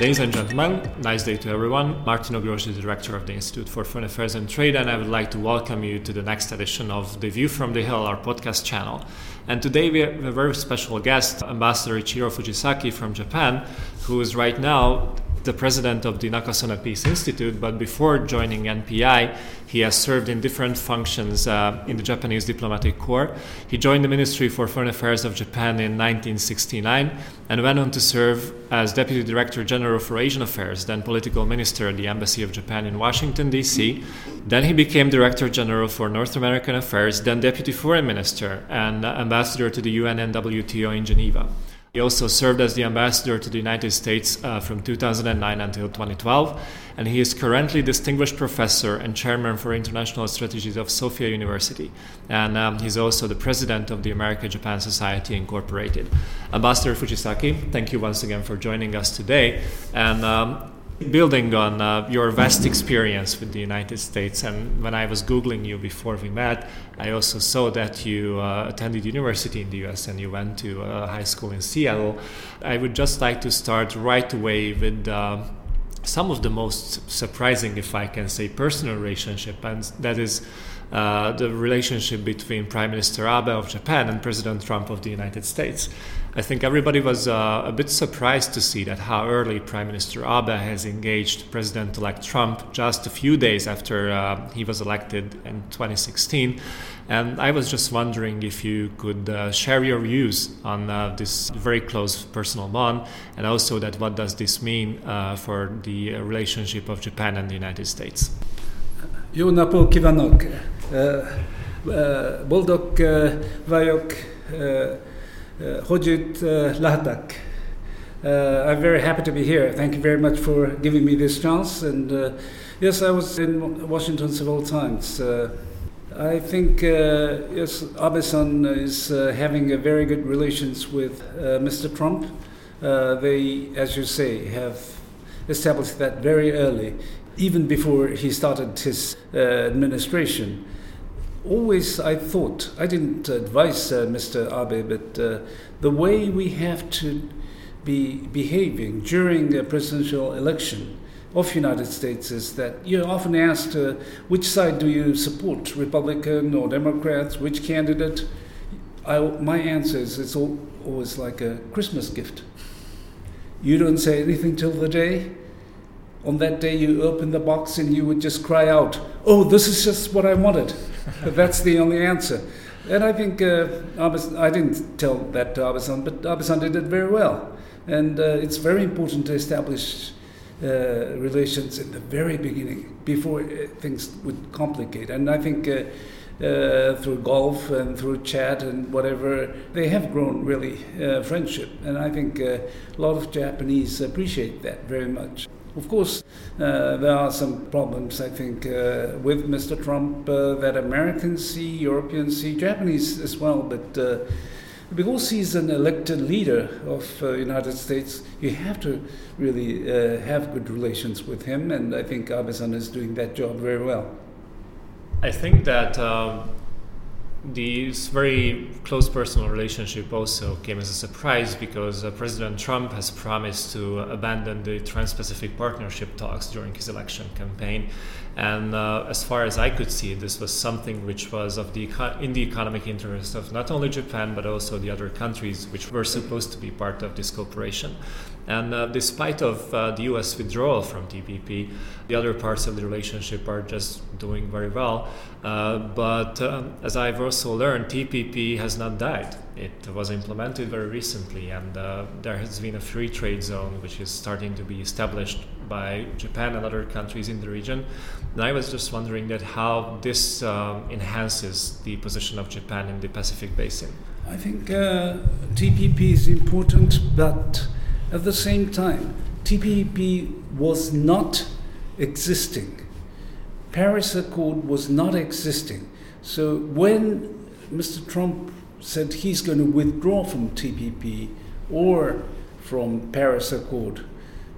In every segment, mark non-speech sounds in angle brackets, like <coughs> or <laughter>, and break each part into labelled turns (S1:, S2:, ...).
S1: Ladies and gentlemen, nice day to everyone. Márton Ugrósdy is director of the Institute for Foreign Affairs and Trade, and I would like to welcome you to the next edition of The View from the Hill, our podcast channel. And today we have a very special guest, Ambassador Ichiro Fujisaki from Japan, who is right now the president of the Nakasone Peace Institute, but before joining NPI, he has served in different functions uh, in the Japanese diplomatic corps. He joined the Ministry for Foreign Affairs of Japan in 1969 and went on to serve as Deputy Director General for Asian Affairs, then Political Minister at the Embassy of Japan in Washington, D.C. Then he became Director General for North American Affairs, then Deputy Foreign Minister and Ambassador to the UN and WTO in Geneva. He also served as the ambassador to the United States uh, from 2009 until 2012, and he is currently distinguished professor and chairman for international strategies of Sophia University. And um, he's also the president of the America Japan Society Incorporated. Ambassador Fujisaki, thank you once again for joining us today. And um, building on uh, your vast experience with the United States, and when I was Googling you before we met, I also saw that you uh, attended university in the US and you went to a high school in Seattle. I would just like to start right away with. Uh, some of the most surprising, if I can say, personal relationship, and that is uh, the relationship between Prime Minister Abe of Japan and President Trump of the United States. I think everybody was uh, a bit surprised to see that how early Prime Minister Abe has engaged President elect Trump just a few days after uh, he was elected in 2016. And I was just wondering if you could uh, share your views on uh, this very close personal bond, and also that what does this mean uh, for the relationship of Japan and the United States.
S2: Jó kívánok! Boldog vagyok hogy itt. Uh, I'm very happy to be here. Thank you very much for giving me this chance. And uh, yes, I was in Washington several times. Uh, I think uh, yes, Abe-san is uh, having a very good relations with uh, Mr. Trump. they, as you say, have established that very early, even before he started his administration always I thought, I didn't advise uh, Mr. Abe, but uh, the way we have to be behaving during a presidential election of United States is that you're often asked, uh, which side do you support, Republican or Democrats, which candidate? I, my answer is it's all, always like a Christmas gift. You don't say anything till the day. On that day, you open the box and you would just cry out, Oh, this is just what I wanted. <laughs> That's the only answer. And I think uh, I didn't tell that to Abe-san, but Abe-san did it very well. And uh, it's very important to establish uh, relations in the very beginning before uh, things would complicate. And I think uh, uh, through golf and through chat and whatever, they have grown really friendship. And I think a lot of Japanese appreciate that very much. Of course, uh, there are some problems, I think, uh, with Mr. Trump uh, that Americans see, Europeans see, Japanese as well. But uh, because he's an elected leader of the uh, United States, you have to really uh, have good relations with him. And I think Abe-san is doing that job very well.
S1: I think that um, this very close personal relationship also came as a surprise because uh, President Trump has promised to abandon the Trans Pacific Partnership talks during his election campaign. And uh, as far as I could see, this was something which was of the in the economic interest of not only Japan but also the other countries which were supposed to be part of this cooperation. And uh, despite of uh, the U.S. withdrawal from TPP, the other parts of the relationship are just doing very well. Uh, but um, as I've also learned, TPP has not died. It was implemented very recently, and uh, there has been a free trade zone which is starting to be established by Japan and other countries in the region. And I was just wondering that how this um, enhances the position of Japan in the Pacific Basin.
S2: I think uh, TPP is important, but at the same time, TPP was not existing. Paris Accord was not existing. So when Mr. Trump said he's going to withdraw from TPP or from Paris Accord,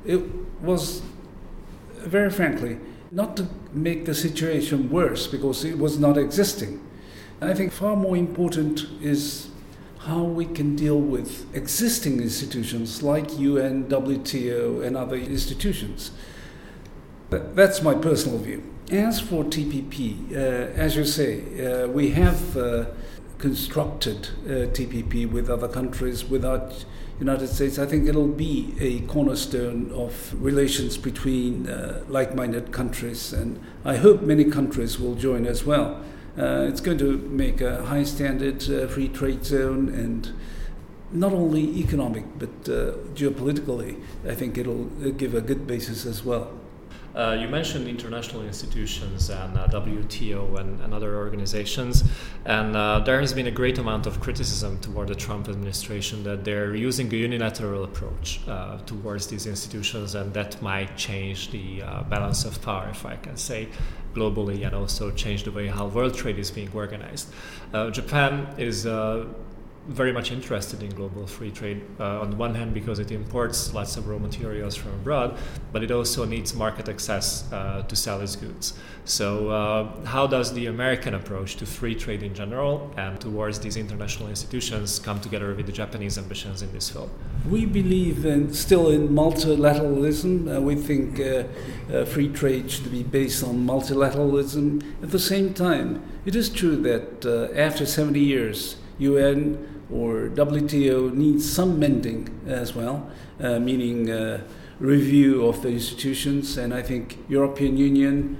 S2: it was very frankly not to make the situation worse because it was not existing. I think far more important is how we can deal with existing institutions like UN, WTO, and other institutions. That's my personal view. As for TPP, uh, as you say, uh, we have uh, constructed uh, TPP with other countries without United States. I think it'll be a cornerstone of relations between uh, like-minded countries, and I hope many countries will join as well. Uh, it's going to make a high-standard free trade zone and not only economic but geopolitically. I think it'll give a good basis as well.
S1: Uh, you mentioned international institutions and uh, WTO and, and, other organizations, and uh, there has been a great amount of criticism toward the Trump administration that they're using a unilateral approach uh, towards these institutions, and that might change the uh, balance of power, if I can say, globally, and also change the way how world trade is being organized. Uh, Japan is very much interested in global free trade uh, on the one hand because it imports lots of raw materials from abroad, but it also needs market access uh, to sell its goods. So, uh, how does the American approach to free trade in general and towards these international institutions come together with the Japanese ambitions in this field?
S2: We believe in, still in multilateralism. Uh, we think uh, uh, free trade should be based on multilateralism. At the same time, it is true that after 70 years, UN or WTO needs some mending as well, uh, meaning uh, review of the institutions. And I think European Union,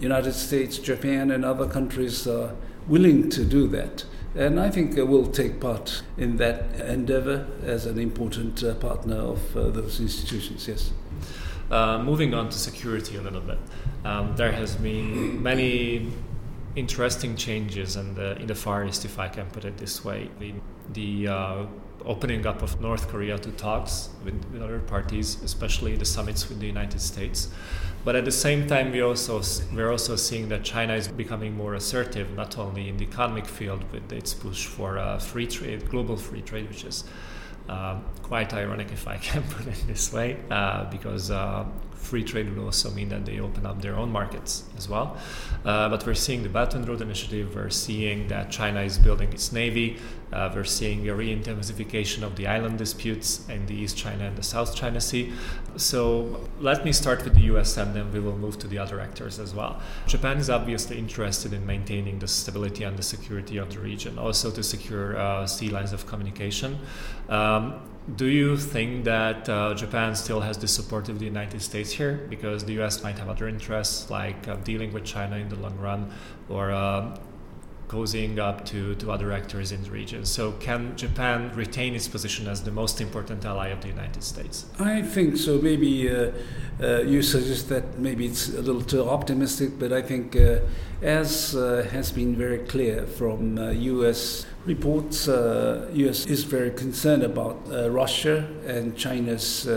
S2: United States, Japan, and other countries are willing to do that. And I think uh, we'll take part in that endeavor as an important uh, partner of uh, those institutions, yes.
S1: Uh, moving on to security a little bit, um, there has been many interesting changes in the in the Far East, if I can put it this way. The, the uh, opening up of North Korea to talks with, with, other parties, especially the summits with the United States. But at the same time, we also we're also seeing that China is becoming more assertive, not only in the economic field with its push for uh, free trade, global free trade, which is uh, quite ironic if I <laughs> can put it this way, uh, because uh, free trade will also mean that they open up their own markets as well. Uh, but we're seeing the Belt and Road Initiative, we're seeing that China is building its navy, uh, we're seeing a re-intensification of the island disputes in the East China and the South China Sea. So let me start with the US and then we will move to the other actors as well. Japan is obviously interested in maintaining the stability and the security of the region, also to secure uh, sea lines of communication. Um, do you think that uh, Japan still has the support of the United States here? Because the US might have other interests, like uh, dealing with China in the long run, or uh, cozying up to, to other actors in the region. So, can Japan retain its position as the most important ally of the United States?
S2: I think so. Maybe uh, uh, you suggest that maybe it's a little too optimistic, but I think, uh, as uh, has been very clear from U.S. Uh, reports, U.S. Uh, is very concerned about Russia and China's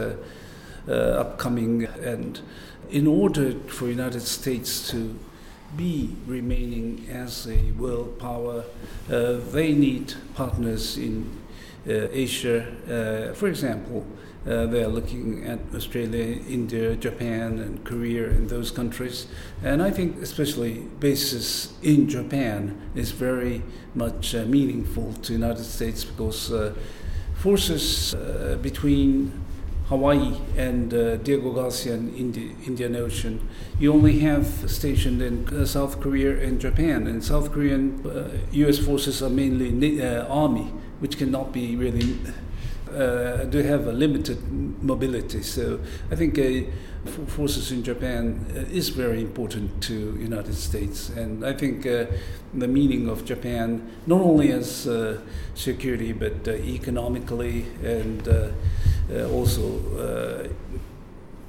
S2: upcoming and in order for United States to be remaining as a world power, uh, they need partners in uh, Asia. Uh, for example, uh, they are looking at Australia, India, Japan, and Korea, and those countries. And I think, especially bases in Japan, is very much uh, meaningful to the United States because uh, forces between Hawaii and uh, Diego Garcia in Indi- Indian Ocean. You only have stationed in uh, South Korea and Japan, and South Korean uh, U.S. forces are mainly uh, army, which cannot be really uh, do have a limited mobility. So I think uh, forces in Japan uh, is very important to United States, and I think uh, the meaning of Japan not only as uh, security but uh, economically and also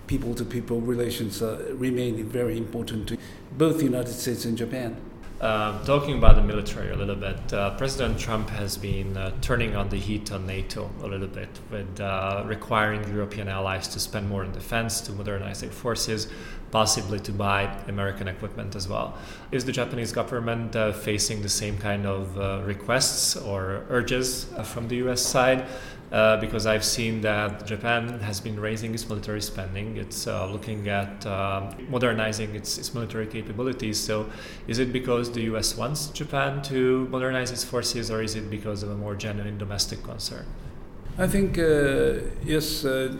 S2: people to people relations remain very important to both the United States and Japan.
S1: Uh, talking about the military a little bit, uh, President Trump has been uh, turning on the heat on NATO a little bit with uh, requiring European allies to spend more on defense, to modernize their forces, possibly to buy American equipment as well. Is the Japanese government uh, facing the same kind of requests or urges from the US side? Uh, because I've seen that Japan has been raising its military spending. It's uh, looking at uh, modernizing its, its, military capabilities. So, is it because the US wants Japan to modernize its forces, or is it because of a more genuine domestic concern?
S2: I think, uh, yes, uh,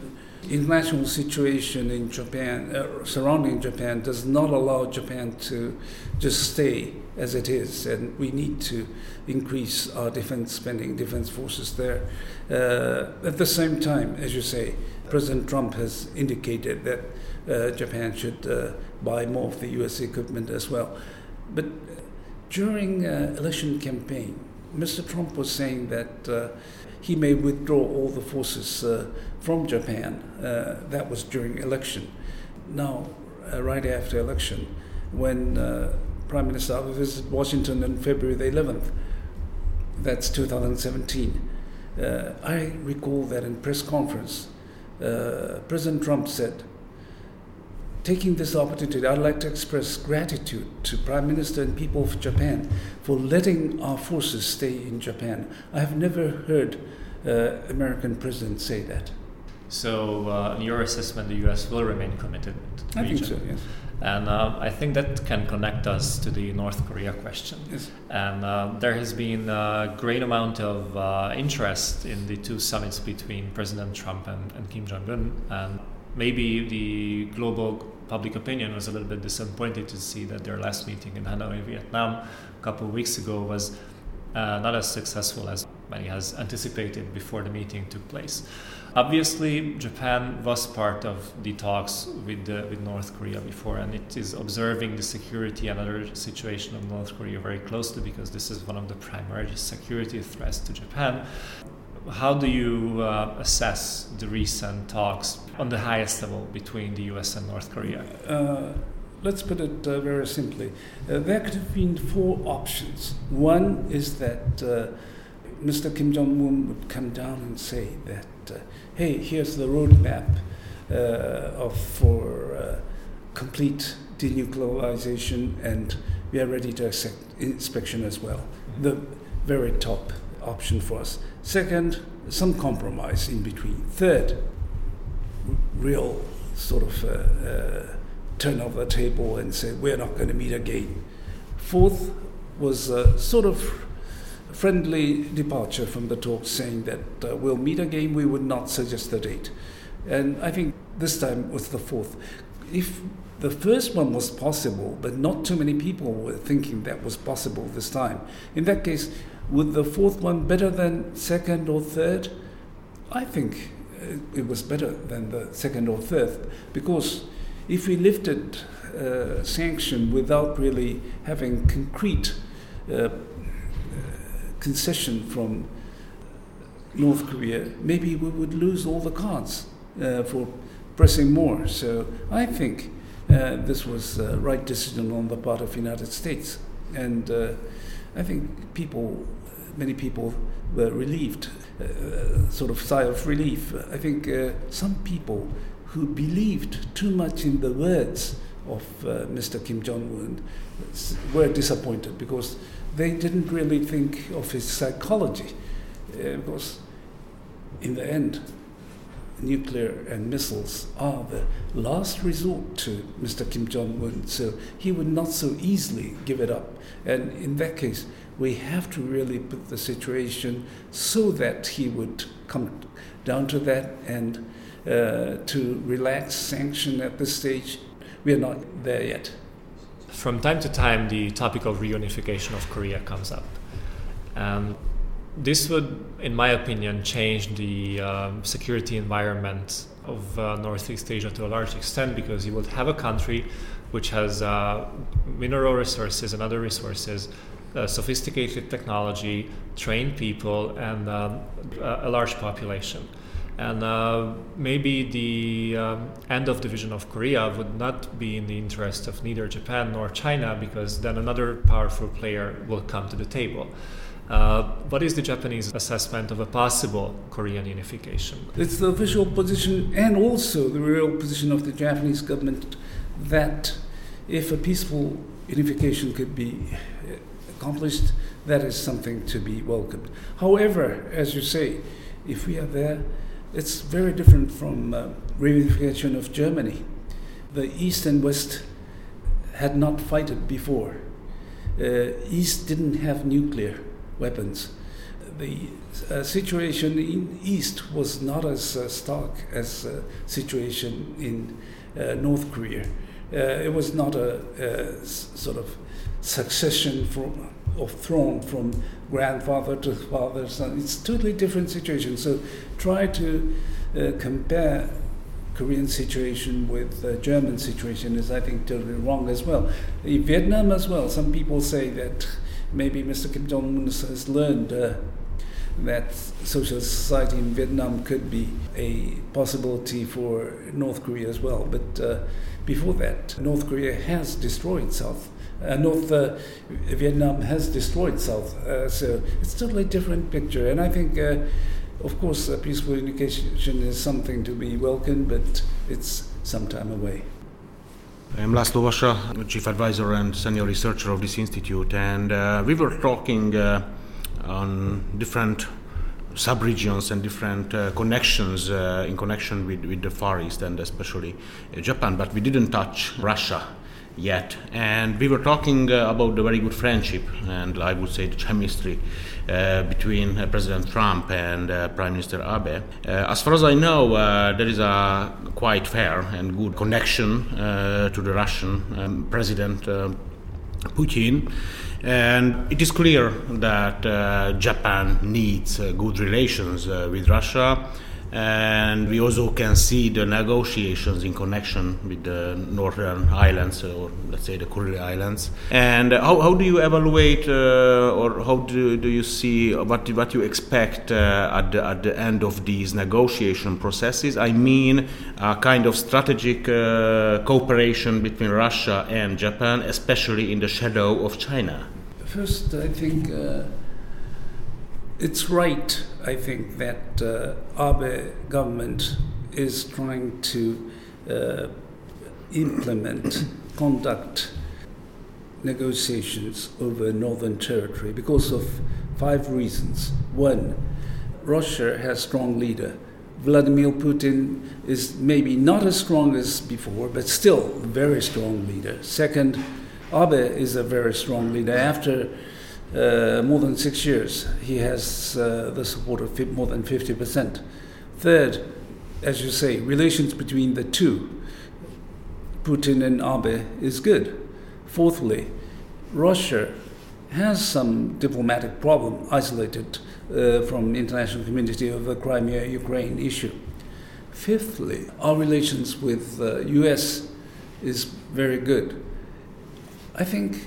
S2: international situation in Japan, uh, surrounding Japan, does not allow Japan to just stay as it is, and we need to increase our defense spending, defense forces there. Uh, at the same time, as you say, President Trump has indicated that uh, Japan should uh, buy more of the U.S. equipment as well. But during uh, election campaign, Mr. Trump was saying that uh, he may withdraw all the forces uh, from Japan. that was during election. Now, right after election, when Prime Minister Abe visited Washington on February the 11th, that's 2017 uh, I recall that in press conference, uh, President Trump said, taking this opportunity, I'd like to express gratitude to Prime Minister and people of Japan for letting our forces stay in Japan. I have never heard uh, American president say that.
S1: So, uh, in your assessment, the U.S. will remain committed.
S2: to I region. think so. Yes.
S1: And uh, I think that can connect us to the North Korea question.
S2: Yes.
S1: And uh, there has been a great amount of uh, interest in the two summits between President Trump and, and Kim Jong un. And maybe the global public opinion was a little bit disappointed to see that their last meeting in Hanoi, Vietnam, a couple of weeks ago was uh, not as successful as many has anticipated before the meeting took place. Obviously, Japan was part of the talks with, with North Korea before, and it is observing the security and other situation of North Korea very closely because this is one of the primary security threats to Japan. How do you uh, assess the recent talks on the highest level between the US and North Korea?
S2: Uh, let's put it uh, very simply. Uh, there could have been four options. One is that uh, Mr. Kim Jong un would come down and say that hey, here's the roadmap of, for complete denuclearization, and we are ready to accept inspection as well. The very top option for us. Second, some compromise in between. Third, real sort of uh, uh, turn over the table and say we're not going to meet again. Fourth was uh, sort of friendly departure from the talk saying that uh, we'll meet again, we would not suggest the date. And I think this time was the fourth. If the first one was possible, but not too many people were thinking that was possible this time, in that case, would the fourth one better than second or third? I think it was better than the second or third because if we lifted uh, sanction without really having concrete uh, concession from North Korea, maybe we would lose all the cards uh, for pressing more. So I think uh, this was the right decision on the part of United States. And uh, I think people, many people were relieved, uh, sort of sigh of relief. I think uh, some people who believed too much in the words of uh, Mr. Kim Jong un were disappointed because they didn't really think of his psychology. Uh, because in the end, nuclear and missiles are the last resort to Mr. Kim Jong un, so he would not so easily give it up. And in that case, we have to really put the situation so that he would come down to that and uh, to relax sanction at this stage. We are not there yet
S1: from time to time, the topic of reunification of Korea comes up. And this would, in my opinion, change the um, security environment of uh, Northeast Asia to a large extent because you would have a country which has uh, mineral resources and other resources, uh, sophisticated technology, trained people, and um, a large population. And uh, maybe the um, end of division of Korea would not be in the interest of neither Japan nor China because then another powerful player will come to the table. Uh, what is the Japanese assessment of a possible Korean unification?
S2: It's the official position and also the real position of the Japanese government that if a peaceful unification could be accomplished, that is something to be welcomed. However, as you say, if we are there, it's very different from uh, reunification of Germany. The East and West had not fought before. Uh, East didn't have nuclear weapons. The uh, situation in East was not as uh, stark as the situation in uh, North Korea. Uh, it was not a, a sort of succession from, of throne from grandfather to father son. It's totally different situation. So try to uh, compare Korean situation with the German situation is, I think, totally wrong as well. In Vietnam as well, some people say that maybe Mr. Kim Jong Un has learned uh, that socialist society in Vietnam could be a possibility for North Korea as well. But uh, before that, North Korea has destroyed South. Uh, North uh, Vietnam has destroyed South, uh, so it's totally different picture. And I think uh, of course, peaceful unification is something to be welcomed, but it's some time away.
S3: I'm László Vasa, Chief Advisor and Senior Researcher of this institute, and uh, we were talking uh, on different subregions and different uh, connections uh, in connection with, with the Far East and especially Japan, but we didn't touch Russia yet. And we were talking uh, about the very good friendship and I would say the chemistry uh, between uh, President Trump and uh, Prime Minister Abe. Uh, as far as I know, uh, there is a quite fair and good connection to the Russian um, President Putin. And it is clear that Japan needs good relations with Russia and we also can see the negotiations in connection with the northern islands or let's say the Kuril Islands. And how, how do you evaluate uh, or how do, do you see what, what you expect uh, at, the, at the end of these negotiation processes? I mean, a kind of strategic uh, cooperation between Russia and Japan, especially in the shadow of China.
S2: First, I think uh, it's right, I think, that uh, Abe government is trying to uh, implement, <coughs> conduct negotiations over Northern Territory because of five reasons. One, Russia has strong leader. Vladimir Putin is maybe not as strong as before, but still very strong leader. Second, Abe is a very strong leader. After uh, more than six years, he has uh, the support of more than 50%. Third, as you say, relations between the two, Putin and Abe, is good. Fourthly, Russia has some diplomatic problem isolated uh, from international community over the Crimea Ukraine issue. Fifthly, our relations with the US is very good. I think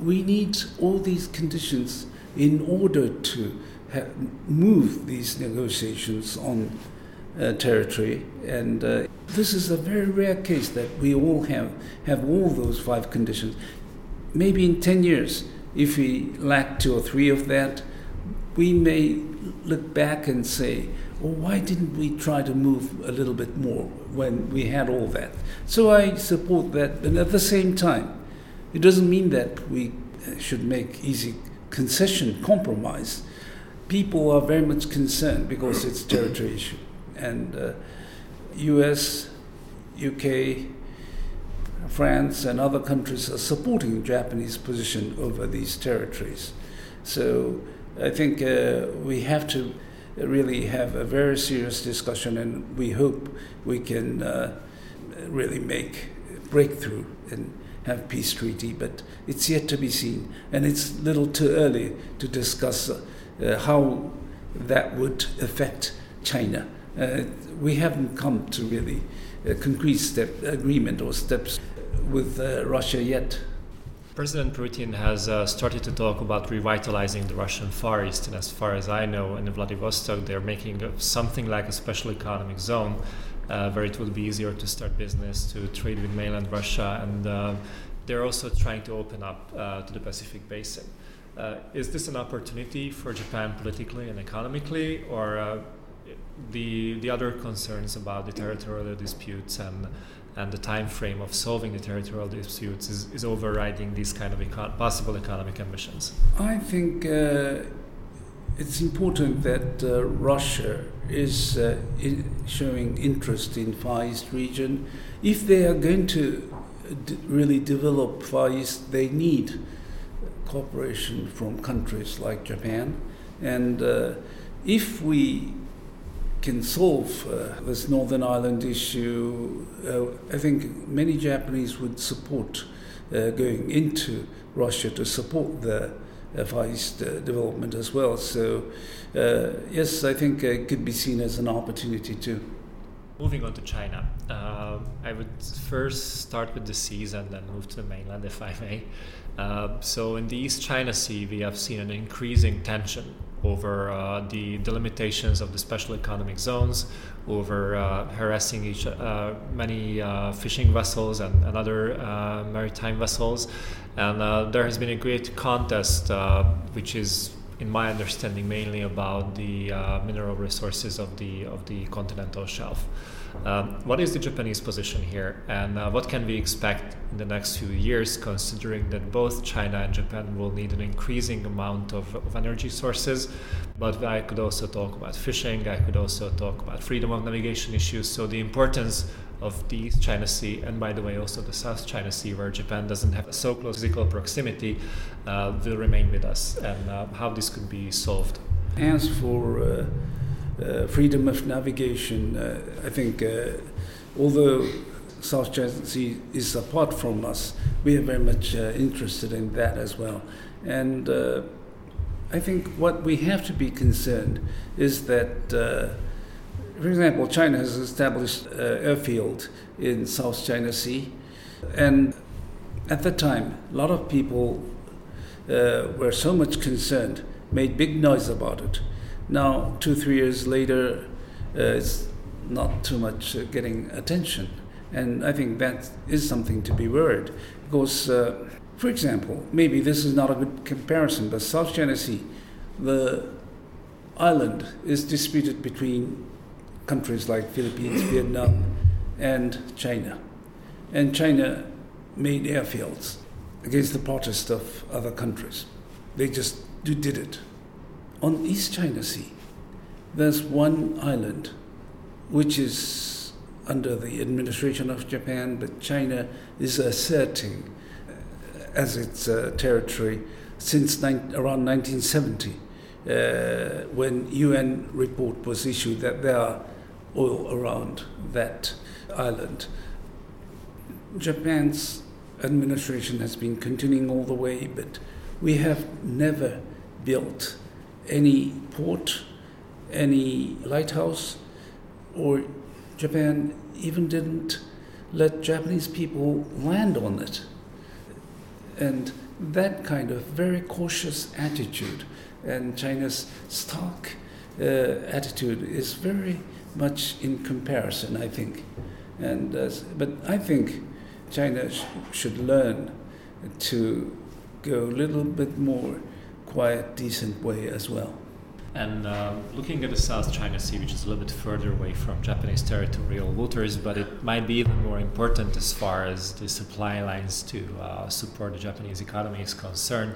S2: we need all these conditions in order to ha- move these negotiations on uh, territory. And uh, this is a very rare case that we all have, have all those five conditions. Maybe in 10 years, if we lack two or three of that, we may look back and say, well, why didn't we try to move a little bit more when we had all that? So I support that. but at the same time, it doesn't mean that we should make easy concession, compromise. People are very much concerned because it's territory issue, and uh, U.S., U.K., France, and other countries are supporting Japanese position over these territories. So I think uh, we have to really have a very serious discussion, and we hope we can uh, really make breakthrough in have peace treaty, but it's yet to be seen, and it's a little too early to discuss uh, uh, how that would affect China. Uh, we haven't come to really a concrete step agreement or steps with uh, Russia yet.
S1: President Putin has uh, started to talk about revitalizing the Russian Far East, and as far as I know, in Vladivostok, they're making something like a special economic zone uh, where it will be easier to start business, to trade with mainland Russia, and uh, they're also trying to open up uh, to the Pacific Basin. Uh, is this an opportunity for Japan politically and economically, or uh, the the other concerns about the territorial disputes and and the time frame of solving the territorial disputes is, is overriding these kind of econ- possible economic ambitions?
S2: I think uh, it's important that uh, Russia is uh, in showing interest in Far East region. If they are going to d- really develop Far East, they need cooperation from countries like Japan. And uh, if we can solve uh, this Northern Islands issue, uh, I think many Japanese would support uh, going into Russia to support the Far East uh, development as well. So, uh, yes, I think it could be seen as an opportunity too.
S1: Moving on to China, uh, I would first start with the seas and then move to the mainland, if I may. Uh, so, in the East China Sea, we have seen an increasing tension over uh, the delimitations of the special economic zones, over uh, harassing each uh, many uh, fishing vessels and, and other uh, maritime vessels, and uh, there has been a great contest, which is in my understanding, mainly about the uh, mineral resources of the of the continental shelf. Um, what is the Japanese position here, and uh, what can we expect in the next few years, considering that both China and Japan will need an increasing amount of, of energy sources? But I could also talk about fishing. I could also talk about freedom of navigation issues. So the importance of the East China Sea, and by the way, also the South China Sea, where Japan doesn't have so close physical proximity, uh, will remain with us, and uh, how this could be solved.
S2: As for uh, uh freedom of navigation, uh, I think although South China Sea is apart from us, we are very much interested in that as well. And I think what we have to be concerned is that for example, China has established an airfield in South China Sea, and at the time, a lot of people uh, were so much concerned, made big noise about it. Now, two, three years later, uh, it's not too much uh, getting attention. And I think that is something to be worried. Because, uh, for example, maybe this is not a good comparison, but South China Sea, the island is disputed between countries like Philippines, Vietnam, and China. And China made airfields against the protest of other countries. They just did it. On East China Sea, there's one island which is under the administration of Japan, but China is asserting as its uh, territory since around 1970, uh, when UN report was issued that there are oil around that island. Japan's administration has been continuing all the way, but we have never built any port, any lighthouse, or Japan even didn't let Japanese people land on it. And that kind of very cautious attitude and China's stark uh, attitude is very much in comparison, I think. And uh, but I think China sh- should learn to go a little bit more quiet, decent way as well.
S1: And uh, looking at the South China Sea, which is a little bit further away from Japanese territorial waters, but it might be even more important as far as the supply lines to uh, support the Japanese economy is concerned.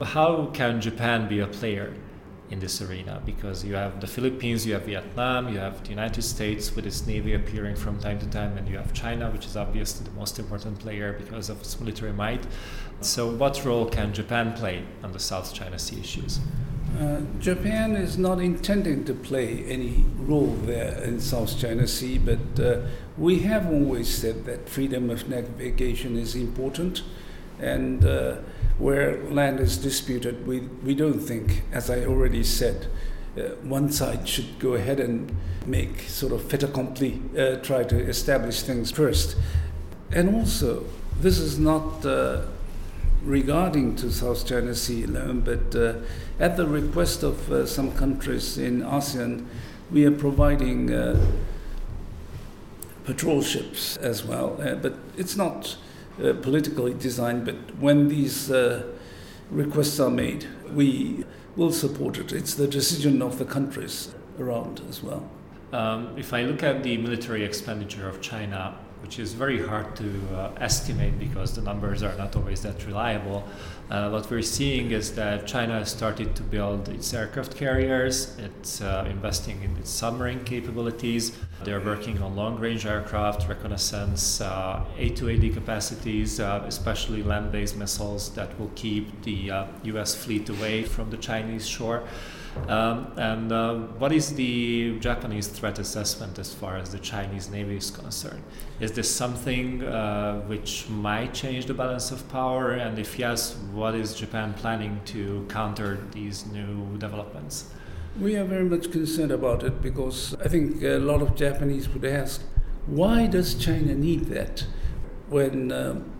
S1: But how can Japan be a player in this arena because you have the Philippines, you have Vietnam, you have the United States with its navy appearing from time to time, and you have China, which is obviously the most important player because of its military might. So, what role can Japan play on the South China Sea issues?
S2: Uh, Japan is not intending to play any role there in South China Sea, but uh, we have always said that freedom of navigation is important, and uh, where land is disputed, we, we don't think, as I already said, uh, one side should go ahead and make sort of fait accompli, uh, try to establish things first. And also, this is not uh, regarding to South China Sea alone, but uh, at the request of uh, some countries in ASEAN, we are providing patrol ships as well. but it's not uh, politically designed, but when these uh, requests are made, we will support it. It's the decision of the countries around as well.
S1: Um, if I look at the military expenditure of China which is very hard to uh, estimate because the numbers are not always that reliable. Uh, what we're seeing is that China has started to build its aircraft carriers, it's uh, investing in its submarine capabilities, they're working on long range aircraft, reconnaissance, uh, A2AD capacities, uh, especially land based missiles that will keep the US uh, fleet away from the Chinese shore. Um, and uh, what is the Japanese threat assessment as far as the Chinese Navy is concerned? Is this something uh, which might change the balance of power? And if yes, what is Japan planning to counter these new developments?
S2: We are very much concerned about it because I think a lot of Japanese would ask, why does China need that when um,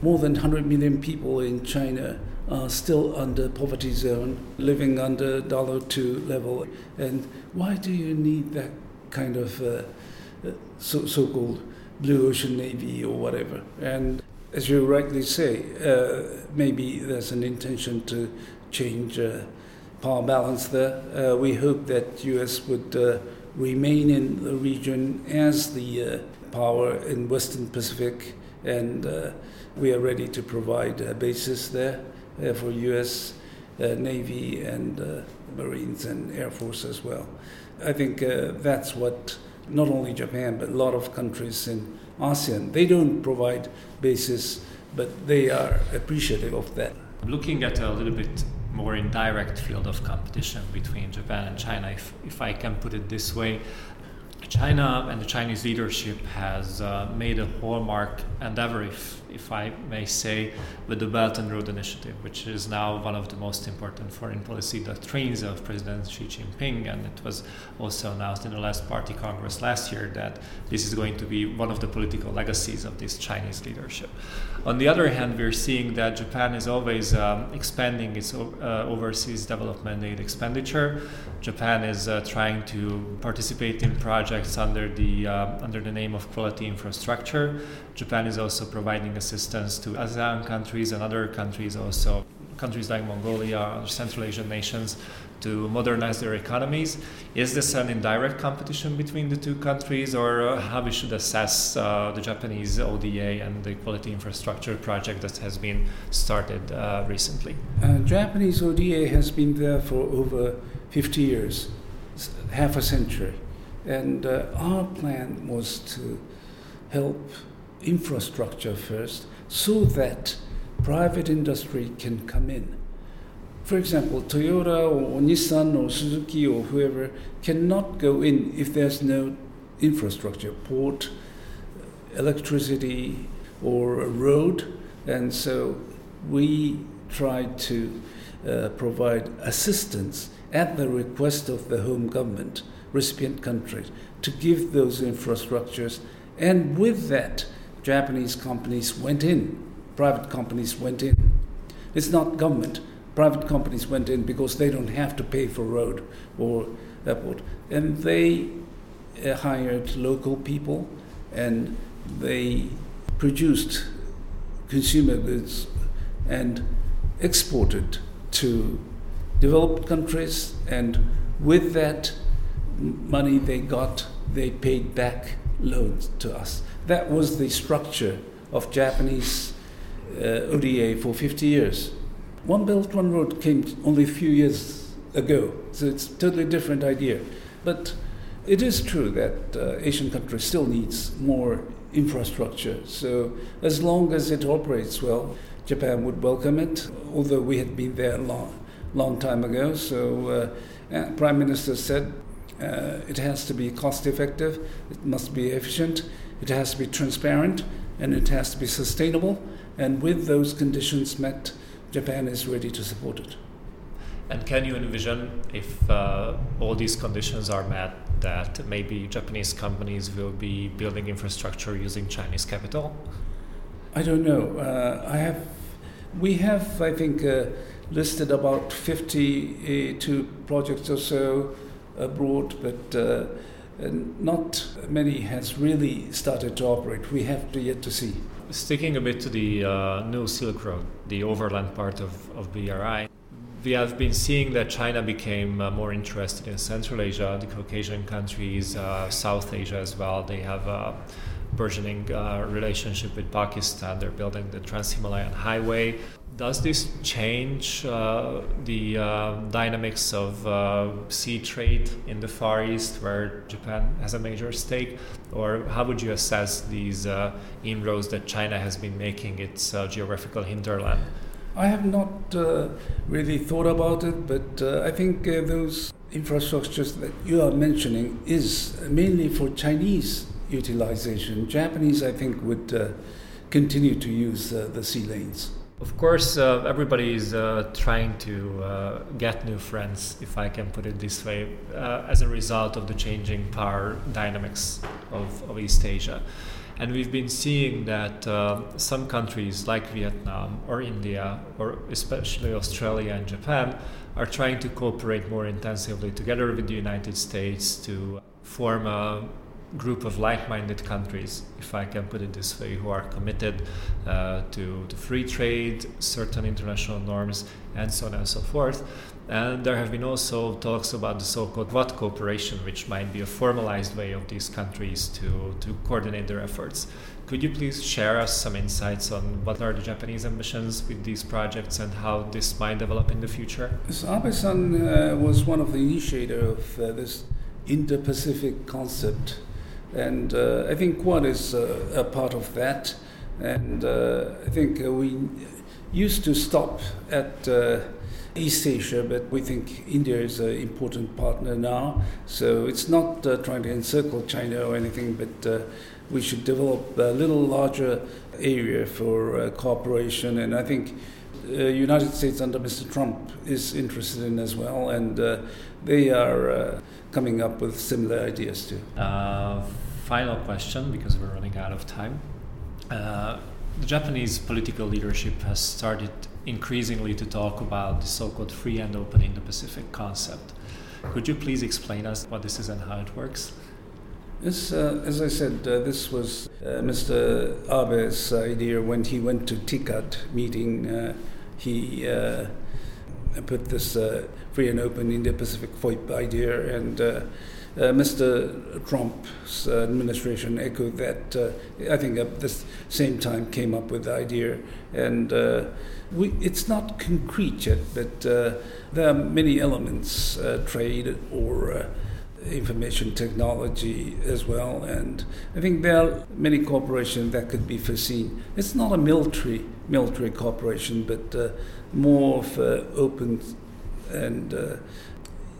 S2: more than 100 million people in China are still under poverty zone, living under dollar two level. And why do you need that kind of uh, uh so, so-called blue ocean navy or whatever? And as you rightly say, uh, maybe there's an intention to change uh, power balance there. Uh, we hope that U.S. would uh, remain in the region as the power in Western Pacific, and we are ready to provide a basis there. Uh, for U.S. Uh, Navy and uh, Marines and Air Force as well. I think that's what not only Japan but a lot of countries in ASEAN they don't provide bases, but they are appreciative of that.
S1: Looking at a little bit more indirect field of competition between Japan and China, if, if I can put it this way, China and the Chinese leadership has uh, made a hallmark endeavor, if, if I may say, with the Belt and Road Initiative, which is now one of the most important foreign policy doctrines of President Xi Jinping. And it was also announced in the last Party Congress last year that this is going to be one of the political legacies of this Chinese leadership. On the other hand, we're seeing that Japan is always um, expanding its uh, overseas development aid expenditure. Japan is uh, trying to participate in projects under the uh, under the name of quality infrastructure. Japan is also providing assistance to ASEAN countries and other countries, also countries like Mongolia or Central Asian nations, to modernize their economies. Is this an indirect competition between the two countries, or uh, how we should assess uh, the Japanese ODA and the quality infrastructure project that has been started uh, recently?
S2: Uh, Japanese ODA has been there for over 50 years, half a century. And uh, our plan was to help infrastructure first so that private industry can come in. For example, Toyota or Nissan or Suzuki or whoever cannot go in if there's no infrastructure, port, electricity, or a road. And so we tried to uh, provide assistance at the request of the home government, recipient countries, to give those infrastructures. And with that, Japanese companies went in, private companies went in. It's not government. Private companies went in because they don't have to pay for road or airport. And they uh, hired local people and they produced consumer goods and exported to developed countries, and with that money they got, they paid back loans to us. That was the structure of Japanese uh, ODA for 50 years. One Belt, One Road came only a few years ago, so it's a totally different idea. But it is true that uh, Asian countries still needs more infrastructure. So as long as it operates well, Japan would welcome it, although we had been there long long time ago. So, uh, uh, Prime Minister said uh, it has to be cost effective, it must be efficient, it has to be transparent, and it has to be sustainable. And with those conditions met, Japan is ready to support it.
S1: And can you envision if uh, all these conditions are met that maybe Japanese companies will be building infrastructure using Chinese capital?
S2: I don't know. Uh, I have, we have, I think, uh, listed about 52 projects or so abroad, but uh, not many has really started to operate. We have to yet to see.
S1: Sticking a bit to the uh, new Silk Road, the overland part of, of BRI, we have been seeing that China became uh, more interested in Central Asia, the Caucasian countries, uh, South Asia as well. They have a burgeoning uh, relationship with Pakistan. They're building the Trans Himalayan Highway. Does this change uh, the uh, dynamics of uh, sea trade in the Far East, where Japan has a major stake? Or how would you assess these uh, inroads that China has been making its uh, geographical hinterland?
S2: I have not uh, really thought about it, but I think those infrastructures that you are mentioning is mainly for Chinese utilization. Japanese, I think, would continue to use the sea lanes.
S1: Of course, uh, everybody is uh, trying to uh, get new friends, if I can put it this way, uh, as a result of the changing power dynamics of, of East Asia. And we've been seeing that uh, some countries like Vietnam or India, or especially Australia and Japan, are trying to cooperate more intensively together with the United States to form a group of like-minded countries, if I can put it this way, who are committed uh, to, to free trade, certain international norms, and so on and so forth. And there have been also talks about the so-called Quad cooperation, which might be a formalized way of these countries to, to coordinate their efforts. Could you please share us some insights on what are the Japanese ambitions with these projects and how this might develop in the future?
S2: So Abe-san uh, was one of the initiators of uh, this Indo-Pacific concept and uh, I think Quad is uh, a part of that. And uh, I think we used to stop at East Asia, but we think India is an important partner now. So it's not uh, trying to encircle China or anything, but uh, we should develop a little larger area for uh, cooperation. And I think the United States under Mr. Trump is interested in as well, and they are coming up with similar ideas too.
S1: Uh, final question, because we're running out of time. Uh, the Japanese political leadership has started increasingly to talk about the so-called free and open Indo-Pacific concept. Could you please explain us what this is and how it works?
S2: Yes, uh, as I said, uh, this was uh, Mr. Abe's idea when he went to TICAD meeting. He uh, put this uh, free and open Indo-Pacific FOIP idea, and uh, Mr. Trump's administration echoed that. I think at the same time came up with the idea, and we, it's not concrete yet, but there are many elements, trade or information technology as well. And I think there are many corporations that could be foreseen. It's not a military military corporation, but uh, more of uh, open and uh,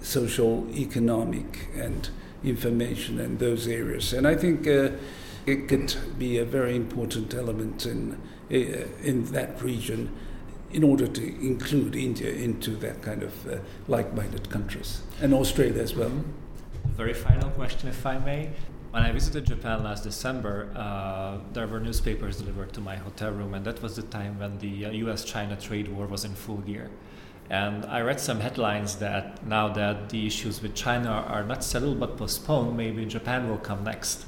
S2: social, economic, and information and those areas. And I think uh, it could be a very important element in uh, in that region in order to include India into that kind of uh, like-minded countries and Australia as well.
S1: Very final question, if I may. When I visited Japan last December, uh, there were newspapers delivered to my hotel room, and that was the time when the US China trade war was in full gear. And I read some headlines that now that the issues with China are not settled but postponed, maybe Japan will come next.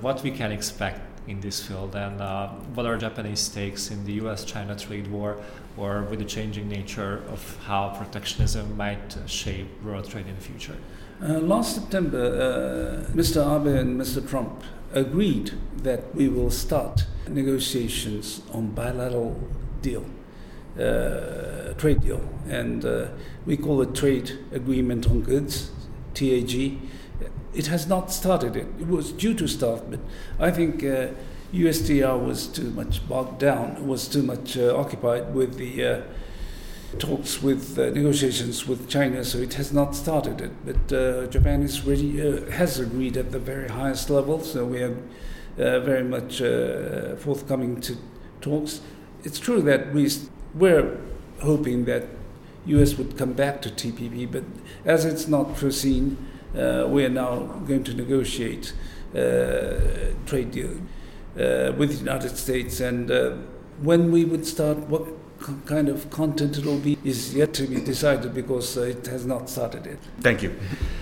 S1: What we can expect in this field, and uh, what are Japanese stakes in the US China trade war, or with the changing nature of how protectionism might shape world trade in the future?
S2: Uh, last September, uh, Mr. Abe and Mr. Trump agreed that we will start negotiations on bilateral deal uh, trade deal, and uh, we call it Trade Agreement on Goods, TAG. It has not started. It, it was due to start, but I think uh, USTR was too much bogged down, was too much uh, occupied with the uh, talks with uh, negotiations with China, so it has not started it. But Japan is ready, has agreed at the very highest level, so we are very much forthcoming to talks. It's true that we we're hoping that U.S. would come back to TPP, but as it's not foreseen, uh, we are now going to negotiate uh, trade deal uh, with the United States, and uh, when we would start, what kind of content it will be is yet to be decided because uh, it has not started yet.
S3: Thank you.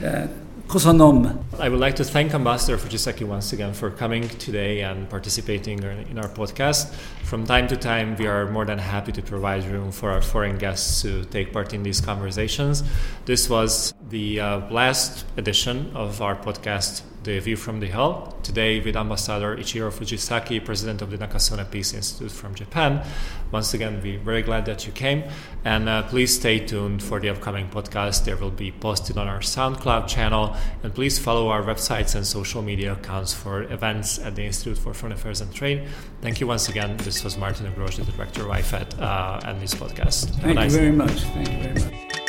S2: Uh, Kosanom.
S1: I would like to thank Ambassador Fujisaki once again for coming today and participating in our podcast. From time to time, we are more than happy to provide room for our foreign guests to take part in these conversations. This was the uh, last edition of our podcast The View from the Hill. Today, with Ambassador Ichiro Fujisaki, President of the Nakasone Peace Institute from Japan. Once again, we're very glad that you came. And uh, please stay tuned for the upcoming podcast. There will be posted on our SoundCloud channel. And please follow our websites and social media accounts for events at the Institute for Foreign Affairs and Trade. Thank you once again. This was Márton Ugrósdy, the Director of IFAT, uh, and this podcast.
S2: Thank you very much. Thank you very much.